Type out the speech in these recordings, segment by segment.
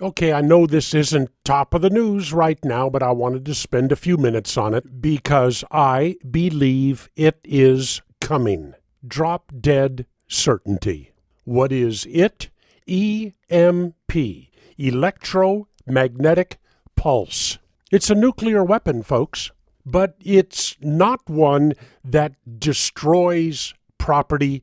Okay, I know this isn't top of the news right now, but I wanted to spend a few minutes on it because I believe it is coming. Drop dead certainty. What is it? EMP, electromagnetic pulse. It's a nuclear weapon, folks, but it's not one that destroys property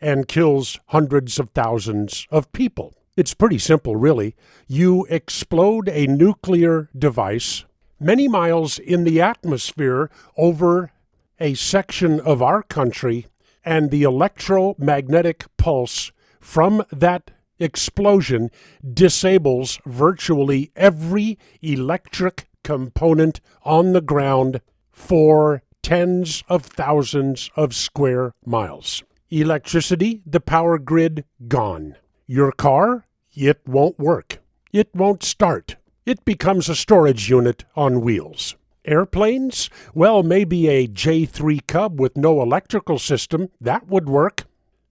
and kills hundreds of thousands of people. It's pretty simple, really. You explode a nuclear device many miles in the atmosphere over a section of our country, and the electromagnetic pulse from that explosion disables virtually every electric component on the ground for tens of thousands of square miles. Electricity, the power grid, gone. Your car, it won't work. It won't start. It becomes a storage unit on wheels. Airplanes? Well, maybe a J 3 Cub with no electrical system. That would work.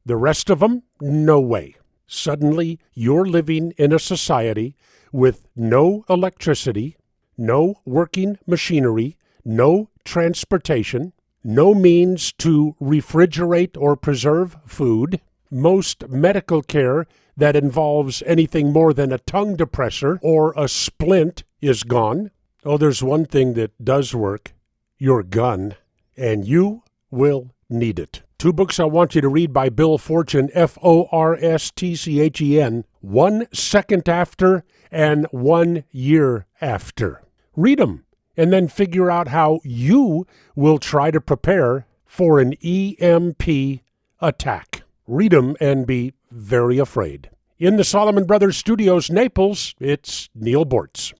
The rest of them? No way. Suddenly, you're living in a society with no electricity, no working machinery, no transportation, no means to refrigerate or preserve food. Most medical care that involves anything more than a tongue depressor or a splint is gone. Oh, there's one thing that does work your gun, and you will need it. Two books I want you to read by Bill Forstchen, F O R S T C H E N, One Second After and One Year After. Read them and then figure out how you will try to prepare for an EMP attack. Read them and be very afraid. In the Solomon Brothers Studios, Naples, it's Neal Boortz.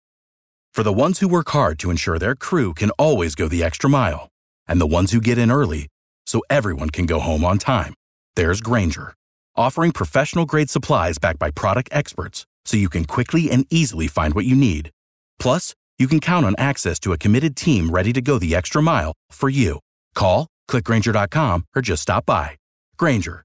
For the ones who work hard to ensure their crew can always go the extra mile, and the ones who get in early so everyone can go home on time, there's Grainger, offering professional grade supplies backed by product experts so you can quickly and easily find what you need. Plus, you can count on access to a committed team ready to go the extra mile for you. Call, clickgrainger.com, or just stop by. Grainger,